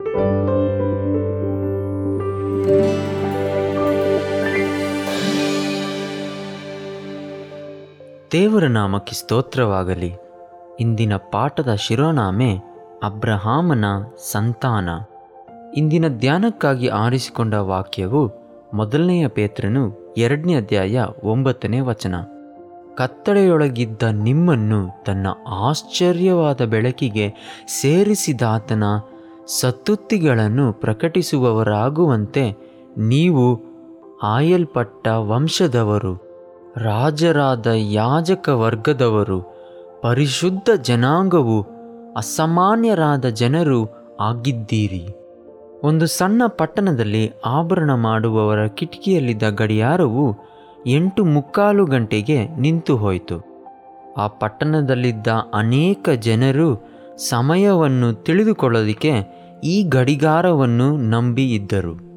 ದೇವರ ನಾಮಕ್ಕೆ ಸ್ತೋತ್ರವಾಗಲಿ. ಇಂದಿನ ಪಾಠದ ಶಿರೋನಾಮೆ ಅಬ್ರಹಾಮನ ಸಂತಾನ. ಇಂದಿನ ಧ್ಯಾನಕ್ಕಾಗಿ ಆರಿಸಿಕೊಂಡ ವಾಕ್ಯವು ಮೊದಲನೆಯ ಪೇತ್ರನು ಎರಡನೇ ಅಧ್ಯಾಯ ಒಂಬತ್ತನೇ ವಚನ. ಕತ್ತಳೆಯೊಳಗಿದ್ದ ನಿಮ್ಮನ್ನು ತನ್ನ ಆಶ್ಚರ್ಯವಾದ ಬೆಳಕಿಗೆ ಸೇರಿಸಿದಾತನ ಸತ್ತುತ್ತಿಗಳನ್ನು ಪ್ರಕಟಿಸುವವರಾಗುವಂತೆ ನೀವು ಆಯಲ್ಪಟ್ಟ ವಂಶದವರು, ರಾಜರಾದ ಯಾಜಕ ವರ್ಗದವರು, ಪರಿಶುದ್ಧ ಜನಾಂಗವು ಅಸಾಮಾನ್ಯರಾದ ಜನರು ಆಗಿದ್ದೀರಿ. ಒಂದು ಸಣ್ಣ ಪಟ್ಟಣದಲ್ಲಿ ಆಭರಣ ಮಾಡುವವರ ಕಿಟಕಿಯಲ್ಲಿದ್ದ ಗಡಿಯಾರವು ಎಂಟು ಮುಕ್ಕಾಲು ಗಂಟೆಗೆ ನಿಂತು ಹೋಯಿತು. ಆ ಪಟ್ಟಣದಲ್ಲಿದ್ದ ಅನೇಕ ಜನರು ಸಮಯವನ್ನು ತಿಳಿದುಕೊಳ್ಳೋದಕ್ಕೆ ಈ ಗಡಿಗಾರವನ್ನು ನಂಬಿ ಇದ್ದರು.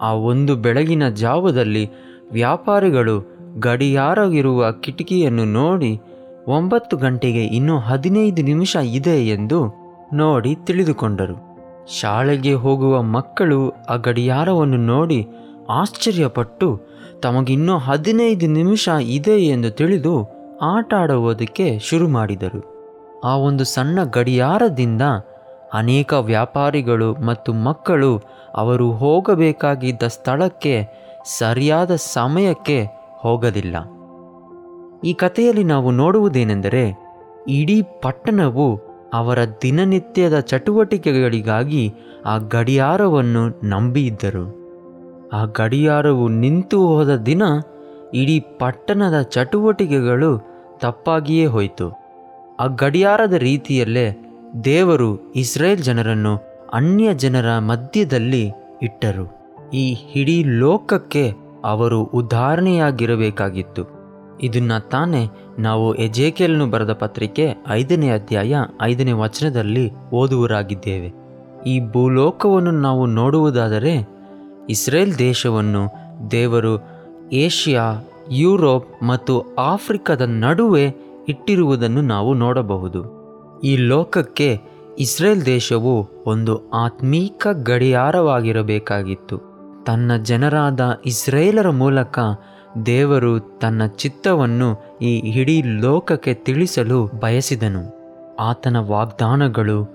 ಆ ಒಂದು ಬೆಳಗಿನ ಜಾವದಲ್ಲಿ ವ್ಯಾಪಾರಿಗಳು ಗಡಿಯಾರವಿರುವ ಕಿಟಕಿಯನ್ನು ನೋಡಿ ಒಂಬತ್ತು ಗಂಟೆಗೆ ಇನ್ನೂ ಹದಿನೈದು ನಿಮಿಷ ಇದೆ ಎಂದು ನೋಡಿ ತಿಳಿದುಕೊಂಡರು. ಶಾಲೆಗೆ ಹೋಗುವ ಮಕ್ಕಳು ಆ ಗಡಿಯಾರವನ್ನು ನೋಡಿ ಆಶ್ಚರ್ಯಪಟ್ಟು ತಮಗಿನ್ನೂ ಹದಿನೈದು ನಿಮಿಷ ಇದೆ ಎಂದು ತಿಳಿದು ಆಟ ಆಡುವುದಕ್ಕೆ ಶುರು ಮಾಡಿದರು. ಆ ಒಂದು ಸಣ್ಣ ಗಡಿಯಾರದಿಂದ ಅನೇಕ ವ್ಯಾಪಾರಿಗಳು ಮತ್ತು ಮಕ್ಕಳು ಅವರು ಹೋಗಬೇಕಾಗಿದ್ದ ಸ್ಥಳಕ್ಕೆ ಸರಿಯಾದ ಸಮಯಕ್ಕೆ ಹೋಗಲಿಲ್ಲ ಈ ಕಥೆಯಲ್ಲಿ ನಾವು ನೋಡುವುದೇನೆಂದರೆ, ಇಡೀ ಪಟ್ಟಣವು ಅವರ ದಿನನಿತ್ಯದ ಚಟುವಟಿಕೆಗಳಿಗಾಗಿ ಆ ಗಡಿಯಾರವನ್ನು ನಂಬಿದ್ದರು. ಆ ಗಡಿಯಾರವು ನಿಂತು ಹೋದ ದಿನ ಇಡೀ ಪಟ್ಟಣದ ಚಟುವಟಿಕೆಗಳು ತಪ್ಪಾಗಿಯೇ ಹೋಯಿತು. ಆ ಗಡಿಯಾರದ ರೀತಿಯಲ್ಲೇ ದೇವರು ಇಸ್ರೇಲ್ ಜನರನ್ನು ಅನ್ಯ ಜನರ ಮಧ್ಯದಲ್ಲಿ ಇಟ್ಟರು. ಈ ಇಡೀ ಲೋಕಕ್ಕೆ ಅವರು ಉದಾಹರಣೆಯಾಗಿರಬೇಕಾಗಿತ್ತು. ಇದನ್ನು ತಾನೇ ನಾವು ಎಜೇಕೆಲ್ನು ಬರೆದ ಪತ್ರಿಕೆ ಐದನೇ ಅಧ್ಯಾಯ ಐದನೇ ವಚನದಲ್ಲಿ ಓದುವರಾಗಿದ್ದೇವೆ ಈ ಭೂಲೋಕವನ್ನು ನಾವು ನೋಡುವುದಾದರೆ ಇಸ್ರೇಲ್ ದೇಶವನ್ನು ದೇವರು ಏಷ್ಯಾ, ಯುರೋಪ್ ಮತ್ತು ಆಫ್ರಿಕಾದ ನಡುವೆ ಇಟ್ಟಿರುವುದನ್ನು ನಾವು ನೋಡಬಹುದು. ಈ ಲೋಕಕ್ಕೆ ಇಸ್ರೇಲ್ ದೇಶವು ಒಂದು ಆತ್ಮೀಕ ಗಡಿಯಾರವಾಗಿರಬೇಕಾಗಿತ್ತು. ತನ್ನ ಜನರಾದ ಇಸ್ರೇಲರ ಮೂಲಕ ದೇವರು ತನ್ನ ಚಿತ್ತವನ್ನು ಈ ಇಡೀ ಲೋಕಕ್ಕೆ ತಿಳಿಸಲು ಬಯಸಿದನು. ಆತನ ವಾಗ್ದಾನಗಳು,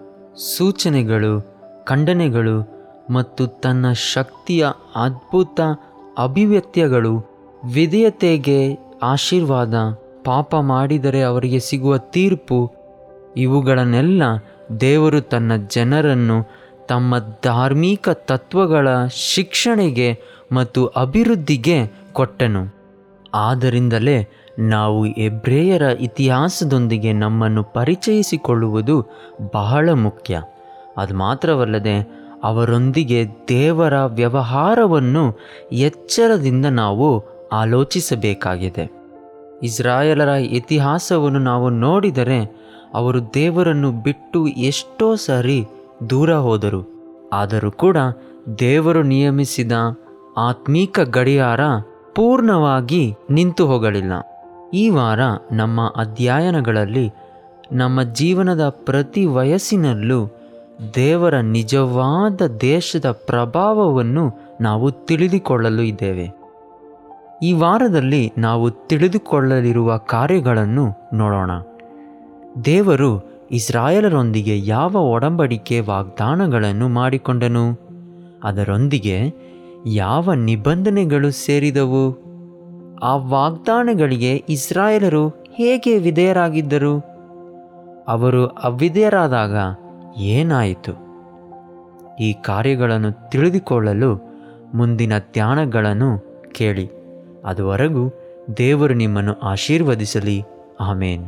ಸೂಚನೆಗಳು, ಖಂಡನೆಗಳು ಮತ್ತು ತನ್ನ ಶಕ್ತಿಯ ಅದ್ಭುತ ಅಭಿವ್ಯಕ್ತಿಗಳು ವಿಧೇಯತೆಗೆ ಆಶೀರ್ವಾದ ಪಾಪ ಮಾಡಿದರೆ ಅವರಿಗೆ ಸಿಗುವ ತೀರ್ಪು ಇವುಗಳನ್ನೆಲ್ಲ ದೇವರು ತನ್ನ ಜನರನ್ನು ತಮ್ಮ ಧಾರ್ಮಿಕ ತತ್ವಗಳ ಶಿಕ್ಷಣೆಗೆ ಮತ್ತು ಅಭಿವೃದ್ಧಿಗೆ ಕೊಟ್ಟನು. ಆದ್ದರಿಂದಲೇ ನಾವು ಎಬ್ರೇಯರ ಇತಿಹಾಸದೊಂದಿಗೆ ನಮ್ಮನ್ನು ಪರಿಚಯಿಸಿಕೊಳ್ಳುವುದು ಬಹಳ ಮುಖ್ಯ. ಅದು ಮಾತ್ರವಲ್ಲದೆ ಅವರೊಂದಿಗೆ ದೇವರ ವ್ಯವಹಾರವನ್ನು ಎಚ್ಚರದಿಂದ ನಾವು ಆಲೋಚಿಸಬೇಕಾಗಿದೆ. ಇಸ್ರಾಯೇಲರ ಇತಿಹಾಸವನ್ನು ನಾವು ನೋಡಿದರೆ ಅವರು ದೇವರನ್ನು ಬಿಟ್ಟು ಎಷ್ಟೋ ಸಾರಿ ದೂರ ಹೋದರು. ಆದರೂ ಕೂಡ ದೇವರು ನಿಯಮಿಸಿದ ಆತ್ಮೀಕ ಗಡಿಯಾರ ಪೂರ್ಣವಾಗಿ ನಿಂತು ಹೋಗಲಿಲ್ಲ. ಈ ವಾರ ನಮ್ಮ ಅಧ್ಯಯನಗಳಲ್ಲಿ ನಮ್ಮ ಜೀವನದ ಪ್ರತಿ ವಯಸ್ಸಿನಲ್ಲೂ ದೇವರ ನಿಜವಾದ ದೇಶದ ಪ್ರಭಾವವನ್ನು ನಾವು ತಿಳಿದುಕೊಳ್ಳಲು ಇದ್ದೇವೆ. ಈ ವಾರದಲ್ಲಿ ನಾವು ತಿಳಿದುಕೊಳ್ಳಲಿರುವ ಕಾರ್ಯಗಳನ್ನು ನೋಡೋಣ. ದೇವರು ಇಸ್ರಾಯೇಲರೊಂದಿಗೆ ಯಾವ ಒಡಂಬಡಿಕೆ ವಾಗ್ದಾನಗಳನ್ನು ಮಾಡಿಕೊಂಡನು? ಅದರೊಂದಿಗೆ ಯಾವ ನಿಬಂಧನೆಗಳು ಸೇರಿದವು? ಆ ವಾಗ್ದಾನಗಳಿಗೆ ಇಸ್ರಾಯೇಲರು ಹೇಗೆ ವಿಧೇಯರಾಗಿದ್ದರು? ಅವರು ಅವಿಧೇಯರಾದಾಗ ಏನಾಯಿತು? ಈ ಕಾರ್ಯಗಳನ್ನು ತಿಳಿದುಕೊಳ್ಳಲು ಮುಂದಿನ ಧ್ಯಾನಗಳನ್ನು ಕೇಳಿ. ಅದುವರೆಗೂ ದೇವರು ನಿಮ್ಮನ್ನು ಆಶೀರ್ವದಿಸಲಿ. ಆಮೇನ್.